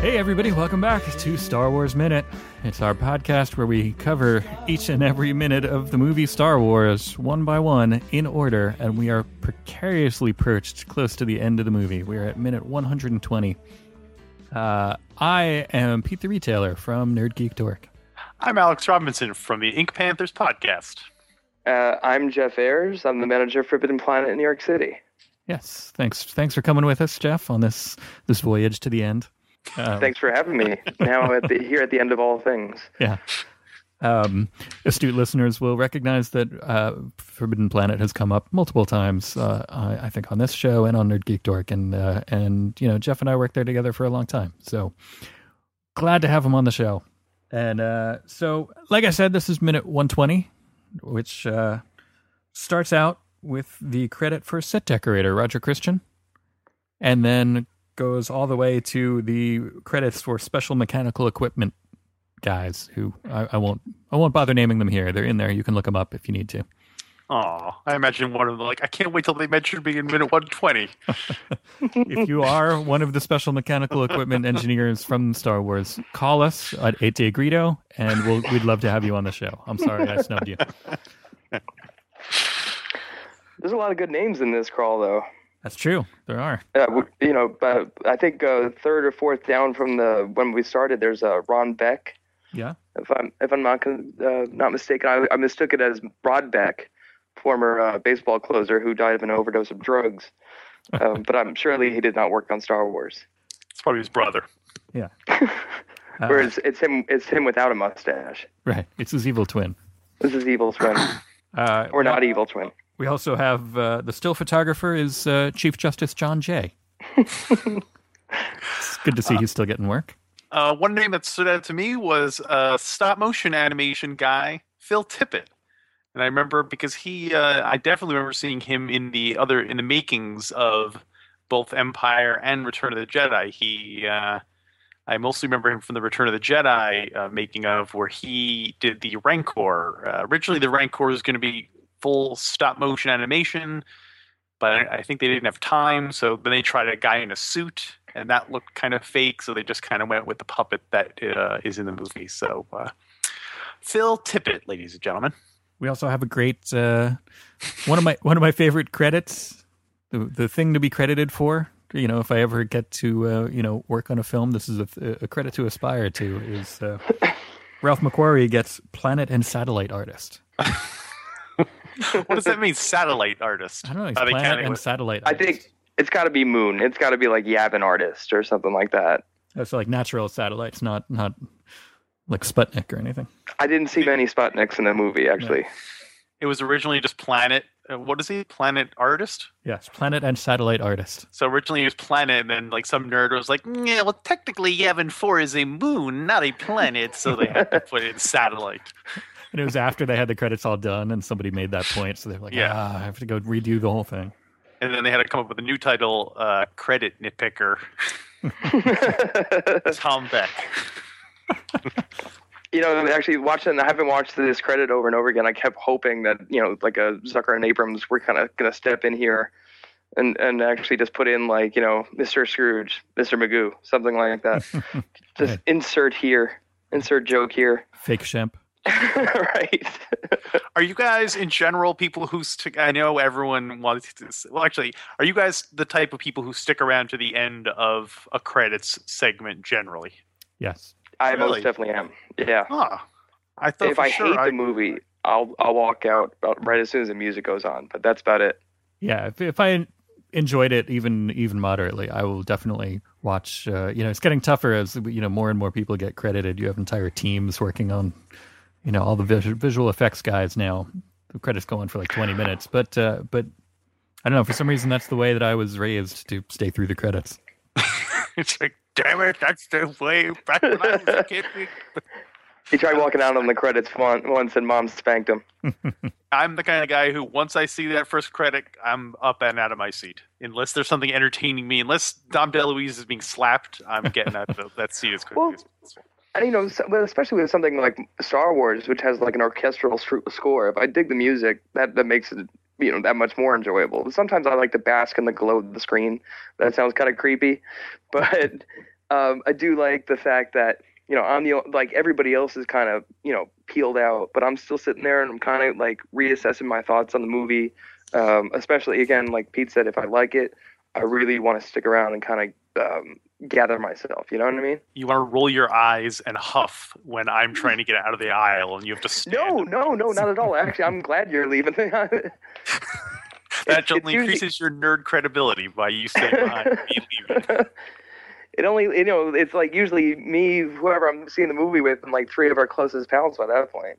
Hey, everybody, welcome back to Star Wars Minute. It's our podcast where we cover each and every minute of the movie Star Wars one by one in order, and we are precariously perched close to the end of the movie. We are at minute 120. Uh, I am Pete the Retailer from Nerd Geek Dork. I'm Alex Robinson from the Ink Panthers podcast. Uh, I'm Jeff Ayers. I'm the manager of Forbidden Planet in New York City. Yes, thanks. Thanks for coming with us, Jeff, on this this voyage to the end. Um, Thanks for having me. Now at the here at the end of all things. Yeah. Um, astute listeners will recognize that uh, Forbidden Planet has come up multiple times. Uh, I, I, think on this show and on Nerd Geek Dork, and uh, and you know Jeff and I worked there together for a long time. So glad to have him on the show. And uh, so, like I said, this is minute 120, which uh, starts out with the credit for set decorator Roger Christian, and then goes all the way to the credits for special mechanical equipment guys who I, I, won't I won't bother naming them here. They're in there. You can look them up if you need to. Oh, I imagine one of them like I can't wait till they mention me in minute one twenty. if you are one of the special mechanical equipment engineers from Star Wars, call us at eight day Greedo, and we'll, we'd love to have you on the show. I'm sorry I snubbed you. There's a lot of good names in this crawl, though. That's true. There are. Uh, you know, but I think uh, third or fourth down from the when we started, there's uh, Ron Beck. Yeah. If I'm if I'm not uh, not mistaken, I, I mistook it as Rod Beck, former uh, baseball closer who died of an overdose of drugs. Um, but I'm surely he did not work on Star Wars. It's probably his brother. Yeah. Whereas it's him it's him without a mustache. Right. It's his evil twin. This is evil twin. Uh, or not evil twin. We also have uh, the still photographer is uh, Chief Justice John Jay. it's good to see he's still getting work. Uh, one name that stood out to me was a stop motion animation guy, Phil Tippett. And I remember because he, uh, I definitely remember seeing him in the other, in the makings of both Empire and Return of the Jedi. He, uh, I mostly remember him from the Return of the Jedi uh, making of, where he did the Rancor. Uh, originally, the Rancor was going to be full stop motion animation, but I think they didn't have time. So then they tried a guy in a suit, and that looked kind of fake. So they just kind of went with the puppet that uh, is in the movie. So uh, Phil Tippett, ladies and gentlemen. We also have a great uh, one of my one of my favorite credits. The, the thing to be credited for you know, if I ever get to, uh, you know, work on a film, this is a, a credit to aspire to. Is uh, Ralph McQuarrie gets planet and satellite artist. what does that mean, satellite artist? I don't know. He's planet and with... satellite. Artist. I think it's got to be moon. It's got to be like Yavin artist or something like that. That's oh, like natural satellites, not not like Sputnik or anything. I didn't see many Sputniks in the movie actually. It was originally just planet. Uh, what is he? Planet artist? Yes, planet and satellite artist. So originally it was planet, and then like some nerd was like, "Yeah, well, technically Yavin Four is a moon, not a planet, so they had to put it satellite." and it was after they had the credits all done, and somebody made that point, so they're like, "Yeah, ah, I have to go redo the whole thing." And then they had to come up with a new title, uh, "Credit Nitpicker." Tom Beck. you know, actually watching, I haven't watched this credit over and over again. I kept hoping that you know, like a Zucker and Abrahams were kind of going to step in here and and actually just put in like you know Mr. Scrooge, Mr. Magoo, something like that. just insert here, insert joke here. Fake Shemp. right. Are you guys in general people who stick? I know everyone wants to. Well, actually, are you guys the type of people who stick around to the end of a credits segment generally? Yes. I Really? most definitely am. Yeah. Huh. I thought if I sure hate I- the movie, I'll I'll walk out about right as soon as the music goes on. But that's about it. Yeah. If, if I enjoyed it even even moderately, I will definitely watch. Uh, you know, it's getting tougher as you know more and more people get credited. You have entire teams working on, you know, all the visual, visual effects guys now. The credits go on for like twenty minutes, but uh, but I don't know. For some reason, that's the way that I was raised to stay through the credits. it's like, damn it, that's the way back when I was a kid. He tried walking out on the credits once, and mom spanked him. I'm the kind of guy who, once I see that first credit, I'm up and out of my seat. Unless there's something entertaining me, unless Dom DeLuise is being slapped, I'm getting out of that seat as quickly Well, as possible. And you know, but especially with something like Star Wars, which has like an orchestral score. If I dig the music, that that makes it you know that much more enjoyable. But sometimes I like to bask in the glow of the screen. That sounds kind of creepy, but um, I do like the fact that you know I'm the like everybody else is kind of you know peeled out, but I'm still sitting there and I'm kind of like reassessing my thoughts on the movie. Um, especially again, like Pete said, if I like it, I really want to stick around and kind of um, gather myself. You know what I mean? You want to roll your eyes and huff when I'm trying to get out of the aisle, and you have to stand. No, no, no, not at all. Actually, I'm glad you're leaving. that it's only usually- increases your nerd credibility by you staying behind me leaving. it only, you know, it's like usually me, whoever I'm seeing the movie with, and like three of our closest pals by that point.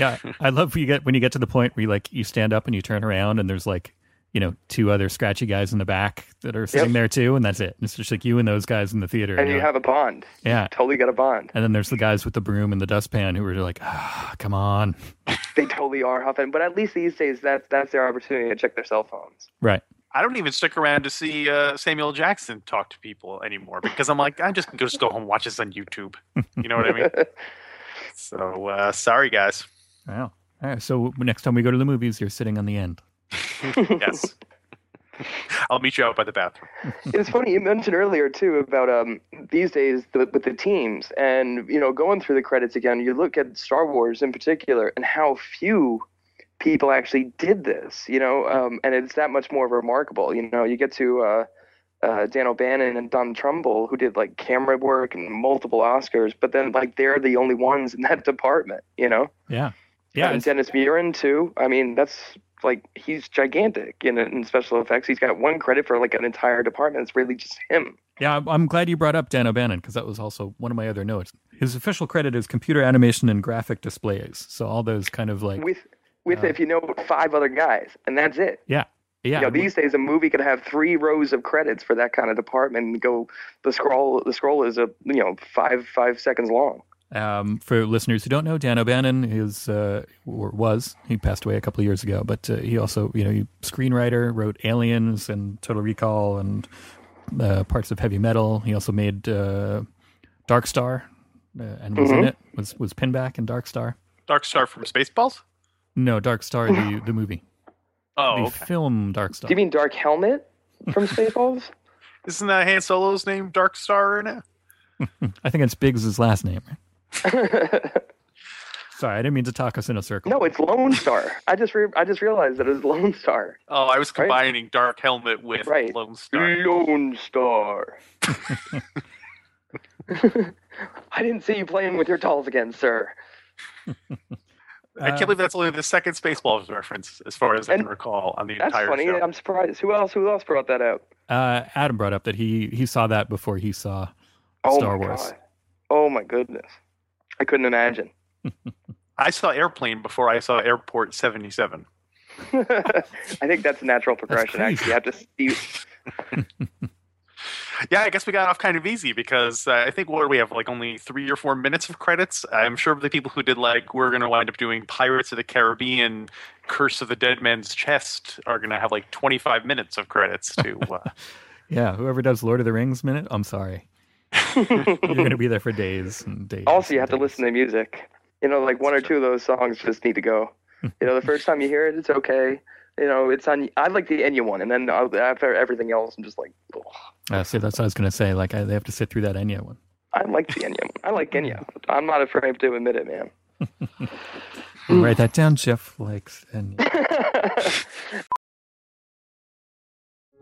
Yeah, I love when you get when you get to the point where you like you stand up and you turn around and there's like you know two other scratchy guys in the back that are sitting Yep. there too, and that's it. It's just like you and those guys in the theater. And you're you like, have a bond. yeah, Totally got a bond. and then there's the guys with the broom and the dustpan who are like, ah, come on, They totally are huffing. But at least these days, that's that's their opportunity to check their cell phones. right? I don't even stick around to see uh, Samuel Jackson talk to people anymore because I'm like, I just can just go home and watch this on YouTube. You know what I mean? so uh, sorry, guys. Wow. All right, so next time we go to the movies, you're sitting on the end. Yes. I'll meet you out by the bathroom. it's funny you mentioned earlier too about um these days the, with the teams and you know going through the credits again you look at star wars in particular and how few people actually did this you know um and it's that much more remarkable you know you get to uh uh, Dan O'Bannon and Don Trumbull, who did like camera work and multiple Oscars, but then like they're the only ones in that department, you know. Yeah, yeah. and Dennis Muren too. I mean, that's like he's gigantic in in special effects. He's got one credit for like an entire department. It's really just him. Yeah, I'm- glad you brought up Dan O'Bannon because that was also one of my other notes. His official credit is computer animation and graphic displays. So all those kind of like, with with Uh, if you know five other guys, and that's it. yeah, yeah, you know, these days a movie could have three rows of credits for that kind of department and go the scroll the scroll is a you know five five seconds long. Um, for listeners who don't know, Dan O'Bannon is uh, or was he passed away a couple of years ago, but uh, he also you know he screenwriter wrote Aliens and Total Recall and uh, parts of Heavy Metal. He also made uh, Dark Star uh, and was in Mhm. it was was Pinback in Dark Star. Dark Star from Spaceballs? No, Dark Star the the movie, Oh, the okay. film Dark Star. Do you mean Dark Helmet from Spaceballs? Isn't that Han Solo's name Dark Star in it? I think it's Biggs' last name. Sorry, I didn't mean to talk us in a circle. no, it's Lone Starr. I just re- I just realized that it's Lone Starr. Oh, I was Right. combining Dark Helmet with Right. Lone Starr. Lone Starr. I didn't see you playing with your dolls again, sir. I can't believe that's only the second Spaceballs reference, as far as I can recall, on the That's entire funny. show. I'm surprised. Who else? Who else brought that out? Uh, Adam brought up that he he saw that before he saw Oh Star my Wars. God. Oh my goodness. I couldn't imagine. I saw Airplane before I saw Airport 77. I think that's a natural progression. Actually, you have to see. Yeah, I guess we got off kind of easy because uh, I think what do we have like only three or four minutes of credits. I'm sure the people who did like we're going to wind up doing Pirates of the Caribbean, Curse of the Dead Man's Chest are going to have like 25 minutes of credits to. Uh, Yeah, whoever does Lord of the Rings minute, I'm sorry. You're going to be there for days and days. Also, you have to listen to music. You know, like one or two of those songs just need to go. You know, the first time you hear it, it's okay. You know, it's on. I like the Enya one, and then I'll- after everything else, I'm just like, ugh. Uh, see, that's what I was going to say. Like, I, they have to sit through that Enya one. I like the Enya. one. I like Enya. I'm not afraid to admit it, man. Write that down. Jeff likes Enya.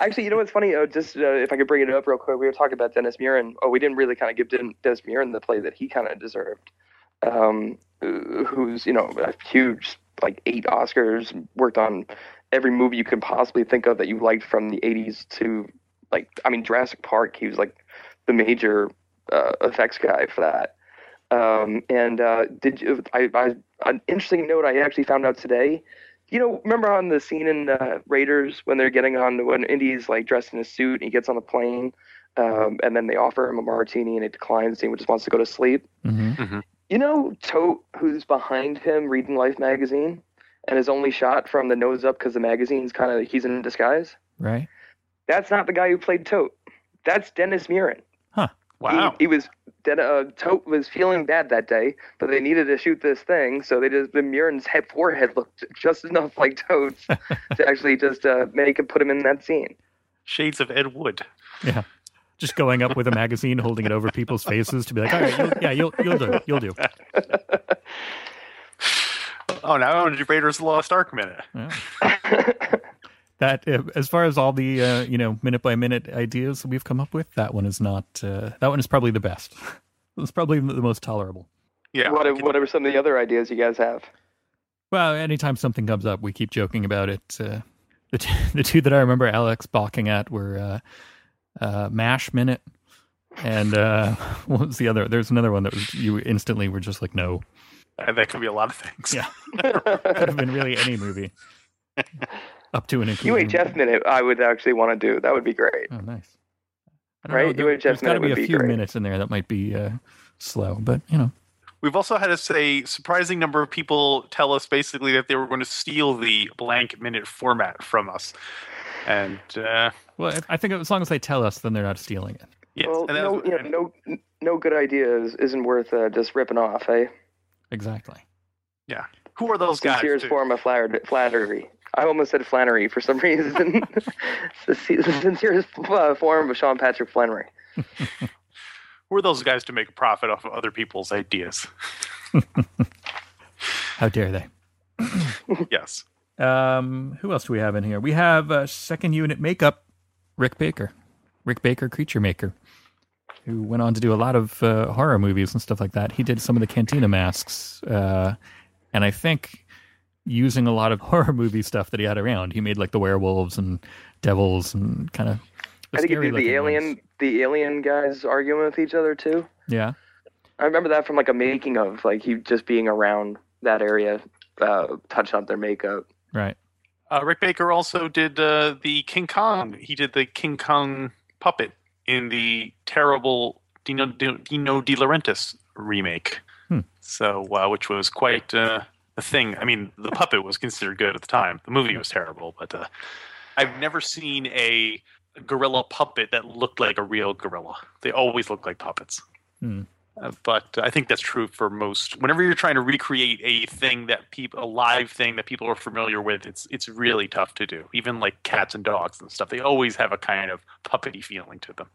Actually, you know what's funny? Uh, just uh, if I could bring it up real quick, we were talking about Dennis Muren. Oh, we didn't really kind of give Dennis Muren the play that he kind of deserved. Um, who's you know a huge like eight Oscars, worked on every movie you can possibly think of that you liked from the '80s to like I mean Jurassic Park. He was like the major uh, effects guy for that. Um, and uh, did you, I, I an interesting note I actually found out today you know, remember on the scene in uh, Raiders when they're getting on when Indy's like dressed in a suit and he gets on the plane, um, and then they offer him a martini and he declines and he just wants to go to sleep. hmm You know, Toht, who's behind him reading Life magazine, and is only shot from the nose up because the magazine's kind of he's in disguise. Right? That's not the guy who played Toht. That's Dennis Muren. Huh. Wow. He, he was Den- uh, Toht was feeling bad that day, but they needed to shoot this thing, so they just the Muren's head forehead looked just enough like Toht's to actually just uh, make and put him in that scene. Shades of Ed Wood. Yeah. Just going up with a magazine, holding it over people's faces to be like, all right, you'll, yeah, you'll, you'll do. You'll do. Oh, now on Raiders of the Lost Ark minute. That, uh, as far as all the, uh, you know, minute by minute ideas we've come up with, that one is not, uh, that one is probably the best. It's probably the most tolerable. Yeah. what, okay. whatever some of the other ideas you guys have. Well, anytime something comes up, we keep joking about it. Uh, the, t- the two that I remember Alex balking at were uh, uh, Mash Minute and uh, what was the other? There's another one that was you instantly were just like, no. Uh, that could be a lot of things. Yeah. Could have been really any movie. Up to an including. UHF minute, I would actually want to do. That would be great. Oh, nice. I don't Right? know, there, UHF there's got to be a would be few great. minutes in there that might be uh, slow, but you know. We've also had a a surprising number of people tell us basically that they were going to steal the blank minute format from us. And uh, Well, I- I think as long as they tell us, then they're not stealing it. yes, well, and no, was- you know, no, no good ideas isn't worth uh, just ripping off, eh? Exactly. yeah. Who are those guys? Sincerest too? form of flatter- flattery. I almost said flannery for some reason. it's the the sincerest uh, form of Sean Patrick Flanery. Who are those guys to make a profit off of other people's ideas? How dare they? yes. Um, who else do we have in here? We have uh, second unit makeup, Rick Baker, Rick Baker, creature maker, who went on to do a lot of uh, horror movies and stuff like that. He did some of the Cantina masks, uh, and I think using a lot of horror movie stuff that he had around, he made like the werewolves and devils and kind of. I think he did the alien, the alien guys arguing with each other too. Yeah. I remember that from like a making of, like he just being around that area, uh, touching up their makeup. Right. Uh, Rick Baker also did uh, the King Kong. He did the King Kong puppet in the terrible Dino, Dino De Laurentiis remake. Hmm. So, uh, which was quite a thing. I mean, the puppet was considered good at the time. The movie was terrible, but uh, I've never seen a gorilla puppet that looked like a real gorilla. They always look like puppets. Hmm. Uh, but I think that's true for most. Whenever you're trying to recreate a thing that people, a live thing that people are familiar with, it's it's really tough to do. Even like cats and dogs and stuff, they always have a kind of puppety feeling to them.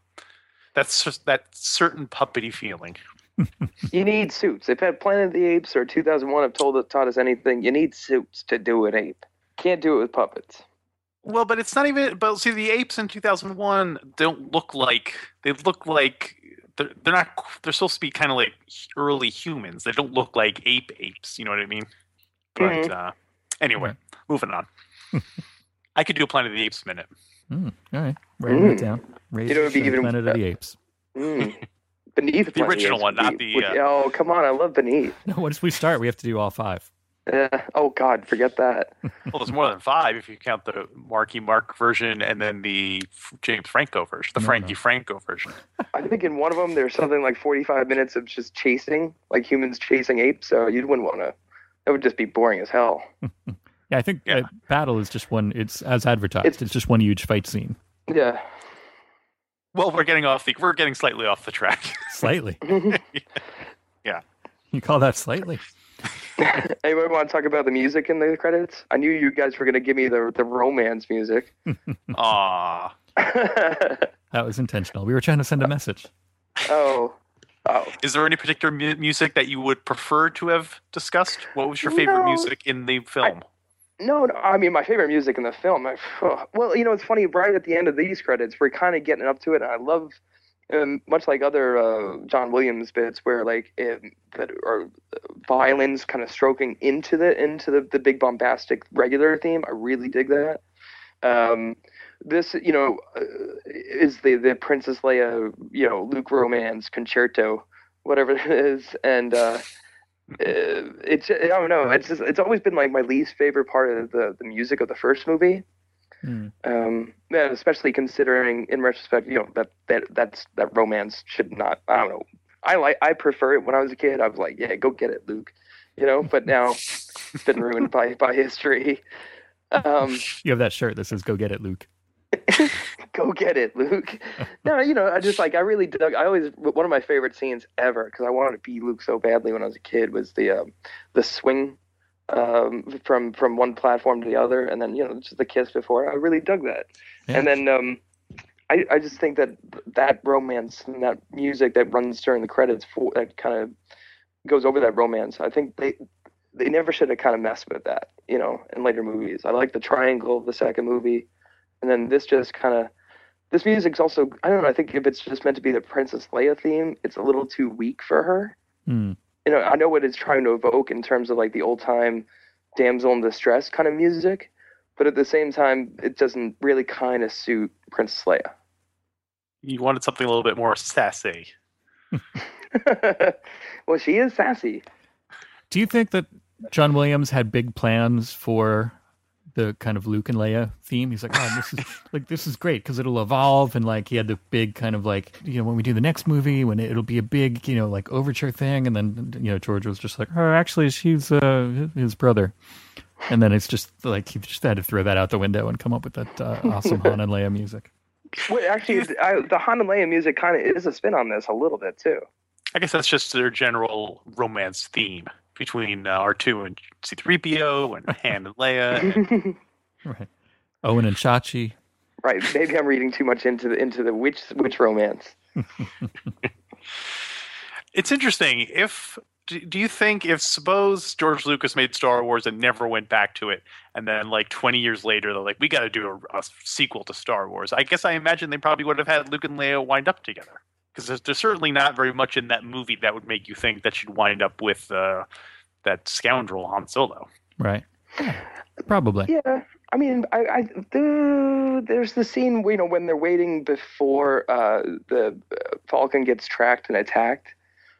That's just that certain puppety feeling. You need suits. If had Planet of the Apes or 2001 have told taught us anything, you need suits to do an ape. Can't do it with puppets. Well, but it's not even. But see, the apes in 2001 don't look like they look like they're they're not. They're supposed to be kind of like early humans. They don't look like ape apes. You know what I mean? But Mhm. uh, Anyway, moving on. I could do a Planet of the Apes minute. Mm, all right, writing it Mm. down. Raise You know, it'd be even- Planet of the Apes. Mm. Beneath The original one, not the, would- uh, Oh, come on! I love Beneath. No, once we start, we have to do all five. Uh, oh God, forget that. Well, there's more than five if you count the Marky Mark version and then the James Franco version, the No, Frankie no. Franco version. I think in one of them there's something like 45 minutes of just chasing, like humans chasing apes. So you wouldn't want to. That would just be boring as hell. Yeah, I think Yeah. Uh, Battle is just one. It's as advertised. It's, It's- just one huge fight scene. Yeah. Well, we're getting off the we're getting slightly off the track. Slightly. Yeah. You call that slightly? Anybody want to talk about the music in the credits? I knew you guys were going to give me the the romance music. Ah, That was intentional. We were trying to send a message. oh. Oh. is there any particular mu- music that you would prefer to have discussed? What was your favorite No. music in the film? No, no, I mean my favorite music in the film. I, well, you know, it's funny. Right at the end of these credits, we're kind of getting up to it, and I love, um, much like other uh, John Williams bits, where like it, that are violins kind of stroking into the into the, the big bombastic regular theme. I really dig that. Um, this, you know, uh, is the the Princess Leia, you know, Luke romance concerto, whatever it is, and. uh uh, it's I don't know. It's just, it's always been like my least favorite part of the the music of the first movie. Hmm. Um, yeah, especially considering in retrospect, you know that that that's that romance should not. I don't know. I like I prefer it when I was a kid. I was like, yeah, go get it, Luke. You know, but now it's been ruined by by history. Um, You have that shirt that says "Go get it, Luke." go get it, Luke. No, you know, I just like I really dug. I always one of my favorite scenes ever because I wanted to be Luke so badly when I was a kid was the um, the swing um, from from one platform to the other, and then you know just the kiss before. I really dug that, Yeah. and then um, I I just think that that romance and that music that runs during the credits for that kind of goes over that romance. I think they they never should have kind of messed with that, you know, in later movies. I like the triangle of the second movie, and then this just kind of this music's also I don't know. I think if it's just meant to be the Princess Leia theme, it's a little too weak for her. Hmm. You know, I know what it's trying to evoke in terms of like the old time damsel in distress kind of music, but at the same time, it doesn't really kind of suit Princess Leia. You wanted something a little bit more sassy. well, she is sassy. Do you think that John Williams had big plans for the kind of Luke and Leia theme? He's like, oh, this is like this is great because it'll evolve, and like he had the big kind of like you know when we do the next movie when it'll be a big you know like overture thing, and then you know George was just like, oh, actually she's uh, his brother, and then it's just like he just had to throw that out the window and come up with that uh, awesome Han and Leia music. Well, actually, I, the Han and Leia music kind of is a spin on this a little bit too. I guess that's just their general romance theme between uh, R2 and C3PO and Han and Leia. Right. Owen and Chachi. right? Maybe I'm reading too much into the into the which which romance. It's interesting. If do, do you think if suppose George Lucas made Star Wars and never went back to it, and then like 20 years later they're like, we got to do a, a sequel to Star Wars? I guess I imagine they probably would have had Luke and Leia wind up together because there's, there's certainly not very much in that movie that would make you think that she'd wind up with uh, that scoundrel Han Solo. Right. Probably. Yeah, I mean, I, I the, there's the scene you know when they're waiting before uh, the uh, Falcon gets tracked and attacked,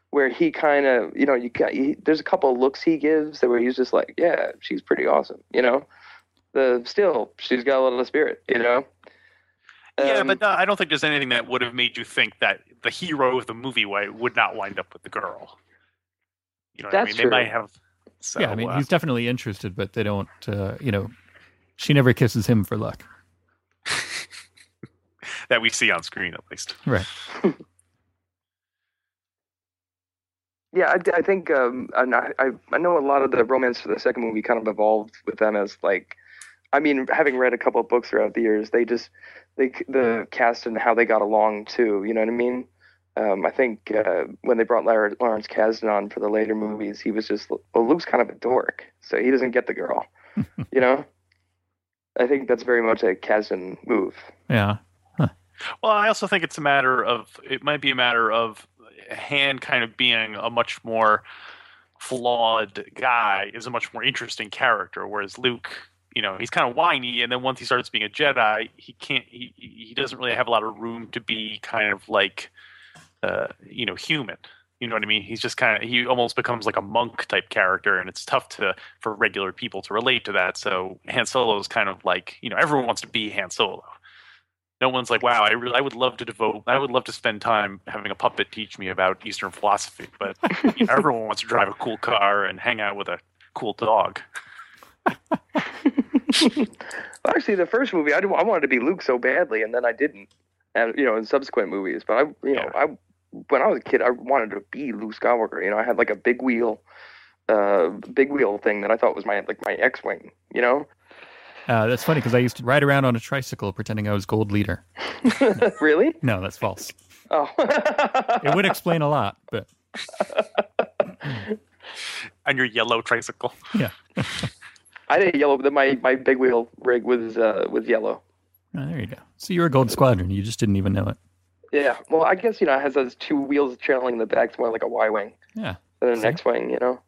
where he kind of you know you got he, there's a couple of looks he gives that where he's just like, yeah, she's pretty awesome, you know. The still she's got a little spirit, you know. Yeah, Um, but no, I don't think there's anything that would have made you think that the hero of the movie way would not wind up with the girl. You know what I That's mean? They might have. So, yeah, I mean, uh, he's definitely interested, but they don't, uh, you know, she never kisses him for luck. that we see on screen at least. Right. Yeah, I, I think um, and I, I I know a lot of the romance for the second movie kind of evolved with them as like, I mean, having read a couple of books throughout the years, they just they the cast and how they got along too. You know what I mean? Um, I think uh, when they brought Lar- Lawrence Kasdan on for the later movies, he was just well, Luke's kind of a dork, so he doesn't get the girl. you know, I think that's very much a Kasdan move. Yeah. Well, I also think it's a matter of it might be a matter of Han kind of being a much more flawed guy is a much more interesting character, whereas Luke, you know, he's kind of whiny, and then once he starts being a Jedi, he can't. He he doesn't really have a lot of room to be kind of like, uh, you know, human. You know what I mean? He's just kind of he almost becomes like a monk type character, and it's tough to for regular people to relate to that. So Han Solo is kind of like you know everyone wants to be Han Solo. No one's like, wow, I really, I would love to devote, I would love to spend time having a puppet teach me about Eastern philosophy. But you know, everyone wants to drive a cool car and hang out with a cool dog. Actually, the first movie, I, I wanted to be Luke so badly, and then I didn't. And you know, in subsequent movies, but I, you know, I when I was a kid, I wanted to be Luke Skywalker. You know, I had like a big wheel, uh, big wheel thing that I thought was my like my X-wing. You know. Uh, that's funny because I used to ride around on a tricycle pretending I was Gold Leader. really? No, that's false. Oh. it would explain a lot, but. on your yellow tricycle. Yeah. I did yellow, but my my big wheel rig was uh, was yellow. Oh, there you go. So you were a Gold Squadron. You just didn't even know it. Yeah. Well, I guess you know it has those two wheels trailing in the back. It's more like a Y wing. Yeah. Than an X wing, you know.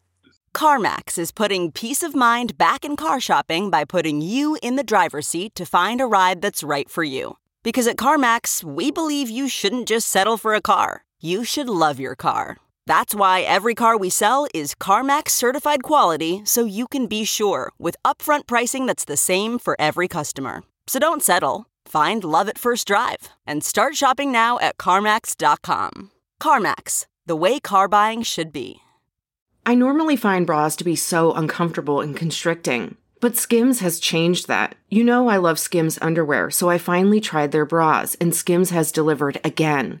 CarMax is putting peace of mind back in car shopping by putting you in the driver's seat to find a ride that's right for you. Because at CarMax, we believe you shouldn't just settle for a car. You should love your car. That's why every car we sell is CarMax certified quality so you can be sure with upfront pricing that's the same for every customer. So don't settle. Find love at first drive and start shopping now at CarMax.com. CarMax, the way car buying should be. I normally find bras to be so uncomfortable and constricting, but Skims has changed that. You know, I love Skims underwear, so I finally tried their bras, and Skims has delivered again.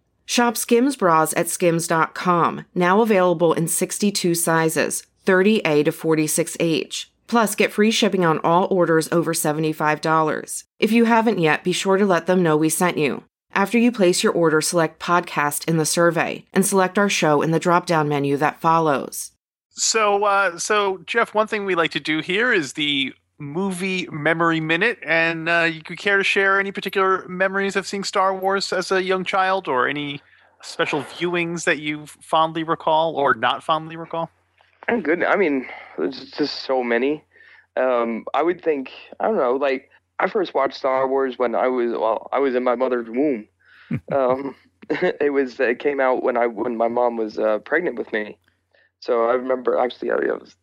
Shop Skims bras at skims.com, now available in 62 sizes, 30A to 46H. Plus, get free shipping on all orders over $75. If you haven't yet, be sure to let them know we sent you. After you place your order, select podcast in the survey and select our show in the drop down menu that follows. So, uh, so Jeff, one thing we like to do here is the movie memory minute, and uh, you could care to share any particular memories of seeing Star Wars as a young child, or any special viewings that you fondly recall or not fondly recall. I'm good. I mean, there's just so many. Um, I would think I don't know. Like I first watched Star Wars when I was well, I was in my mother's womb. um, it was it came out when I when my mom was uh, pregnant with me. So I remember actually I was,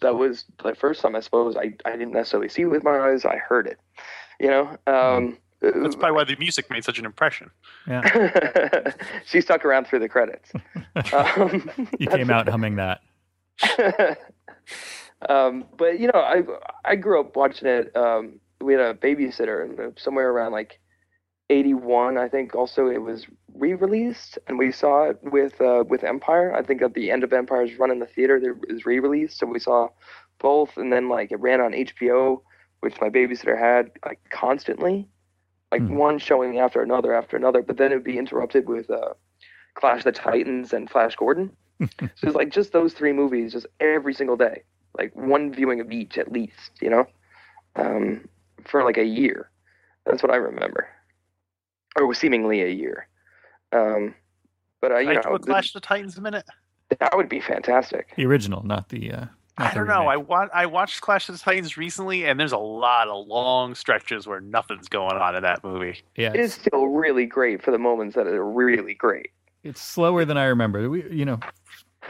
that was the first time I suppose I, I didn't necessarily see it with my eyes. I heard it. You know. Um, That's probably why the music made such an impression. Yeah. she stuck around through the credits. um, you came out humming that. um, but you know, I I grew up watching it. Um, we had a babysitter, and somewhere around like '81, I think. Also, it was re-released, and we saw it with uh, with Empire. I think at the end of Empire's run in the theater, it was re-released, so we saw both, and then like it ran on HBO, which my babysitter had like constantly, like Hmm. one showing after another after another. But then it would be interrupted with uh, Clash of the Titans and Flash Gordon. so it's like just those three movies, just every single day, like one viewing of each at least, you know, um, for like a year. That's what I remember, or seemingly a year. Um, but uh, you I know, throw a Clash of the Titans a minute. that would be fantastic. The original, not the. Uh, not I the don't know. I remake. wa- I watched Clash of the Titans recently, and there's a lot of long stretches where nothing's going on in that movie. Yeah, It is it's, still really great for the moments that are really great. it's slower than I remember. We, you know,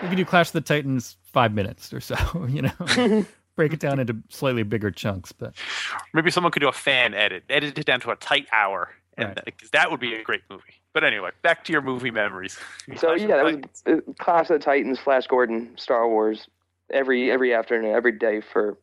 we could do Clash of the Titans five minutes or so. You know, break it down into slightly bigger chunks. But Maybe someone could do a fan edit, edit it down to a tight hour, and Right. because that would be a great movie. But anyway, back to your movie memories. So Clash yeah, that the was Titans. uh, Clash of the Titans, Flash Gordon, Star Wars, every every afternoon, every day for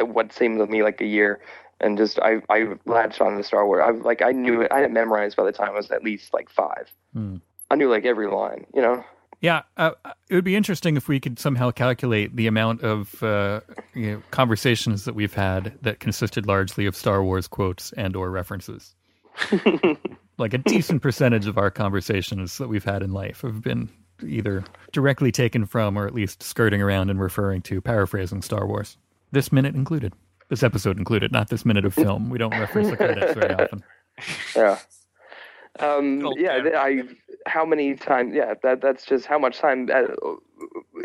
uh, what seemed to me like a year, and just I I latched on to Star Wars. I like I knew it. I had it memorized by the time I was at least like five. Hmm. I knew like every line, you know. Yeah, uh, it would be interesting if we could somehow calculate the amount of uh, you know, conversations that we've had that consisted largely of Star Wars quotes and or references. like a decent percentage of our conversations that we've had in life have been either directly taken from or at least skirting around and referring to paraphrasing Star Wars. This minute included. This episode included, not this minute of film. We don't reference the credits very often. Yeah. Um, yeah, I. How many times? Yeah, that that's just how much time, uh,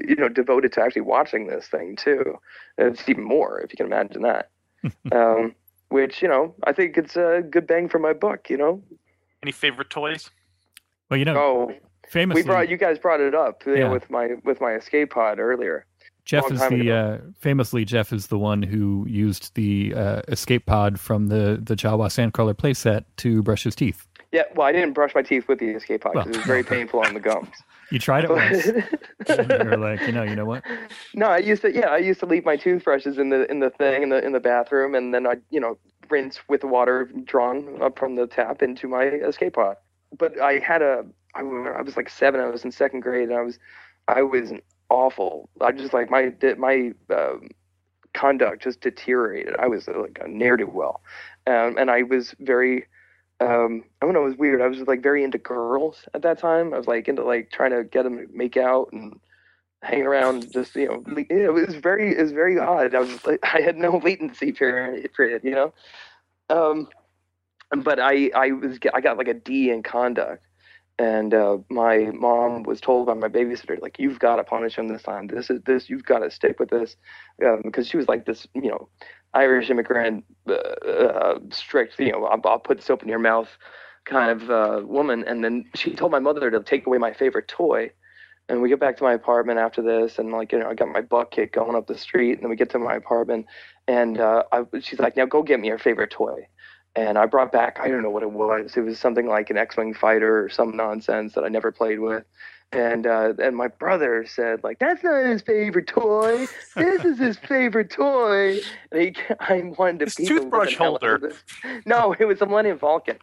you know, devoted to actually watching this thing too. It's even more if you can imagine that. um, which you know, I think it's a good bang for my buck. You know. Any favorite toys? Well, you know, Oh, famously, we brought you guys brought it up you know, with my with my escape pod earlier. Jeff is the uh, famously Jeff is the one who used the uh, escape pod from the the Jawa Sandcrawler playset to brush his teeth. Yeah, well, I didn't brush my teeth with the escape pod 'cause Well. it was very painful on the gums. You tried it once. and you were like, you know, you know what? No, I used to. Yeah, I used to leave my toothbrushes in the in the thing in the in the bathroom, and then I, you know, rinse with water drawn up from the tap into my escape pod. But I had a. I, wa- I was like seven. I was in second grade, and I was, I was awful. I just like my my um, conduct just deteriorated. I was like a ne'er do well, um, and I was very. Um, I don't know. It was weird. I was like very into girls at that time. I was like into like trying to get them to make out and hang around just you know it was very it was very odd i was like i had no latency period period you know um but i i was i got like a d in conduct and uh my mom was told by my babysitter like you've got to punish him this time this is this you've got to stick with this um, because she was like this you know irish immigrant uh, uh, strict you know I'll, I'll put soap in your mouth kind of uh, woman. And then she told my mother to take away my favorite toy. And we get back to my apartment after this, and like you know, I got my butt kicked going up the street, and then we get to my apartment, and uh, I, she's like, "Now go get me your favorite toy." And I brought back, I don't know what it was. It was something like an X-wing fighter or some nonsense that I never played with. And uh, and my brother said like, "That's not his favorite toy. This is his favorite toy." And he, I wanted to His toothbrush living hell out of holder. No, it was the Millennium Falcon,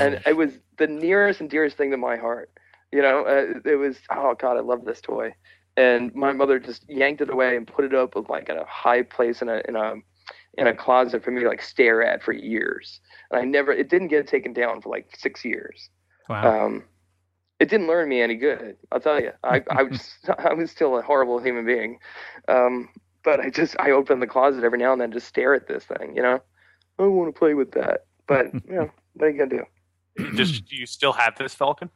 and it was the nearest and dearest thing to my heart. You know, uh, it was oh god, I love this toy, and my mother just yanked it away and put it up like at a high place in a in a in a closet for me to like stare at for years. And I never, it didn't get taken down for like six years. Wow. Um, it didn't learn me any good. I'll tell you. I I was I was still a horrible human being, um, but I just I open the closet every now and then to stare at this thing. You know, I want to play with that, but you know, what are you gonna do? Just do you still have this Falcon?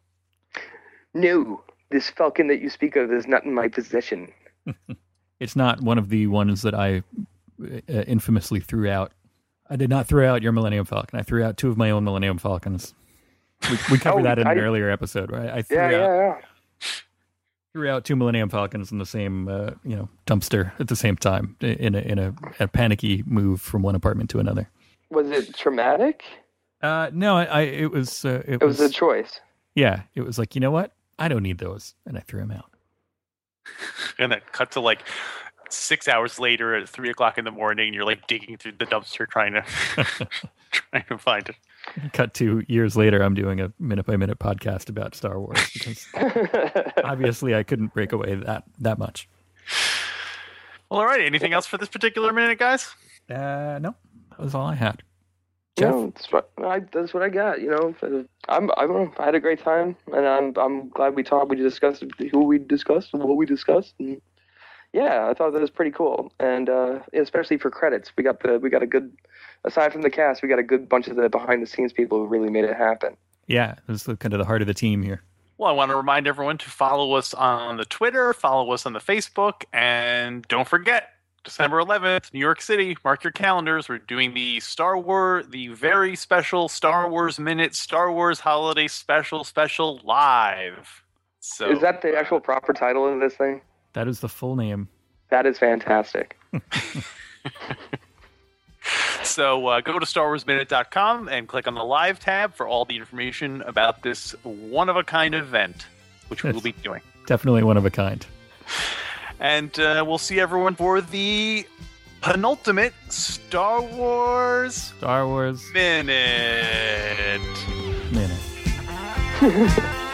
No, this falcon that you speak of is not in my possession. It's not one of the ones that I uh, infamously threw out. I did not throw out your Millennium Falcon. I threw out two of my own Millennium Falcons. We, we covered Oh, that in I an earlier episode, right? I threw Yeah, out yeah, yeah. threw out two Millennium Falcons in the same uh, you know dumpster at the same time in a in a, a panicky move from one apartment to another. Was it traumatic? Uh, no, I, I it was uh, it, It was a choice. yeah, it was like you know what I don't need those, and I threw them out. And then cut to like six hours later at three o'clock in the morning, you're like digging through the dumpster trying to trying to find it. Cut to years later, I'm doing a minute by minute podcast about Star Wars because obviously I couldn't break away that that much. Well, all right. Anything else for this particular minute, guys? Uh, no, that was all I had. Jeff? No, that's what I, that's what I got. You know, I'm I don't. I had a great time, and I'm I'm glad we talked. We discussed who we discussed and what we discussed, and yeah, I thought that was pretty cool. And uh, especially for credits, we got the we got a good. Aside from the cast, we got a good bunch of the behind the scenes people who really made it happen. Yeah, this is kind of the heart of the team here. Well, I want to remind everyone to follow us on the Twitter, follow us on the Facebook, and don't forget December 11th, New York City. Mark your calendars. We're doing the Star Wars, the very special Star Wars Minute, Star Wars Holiday Special, Special Live. So Is that the actual proper title of this thing? That is the full name. That is fantastic. So uh, go to StarWarsMinute.com and click on the live tab for all the information about this one of a kind event, which we will be doing. Definitely one of a kind. And uh, we'll see everyone for the penultimate Star Wars Star Wars Minute. minute.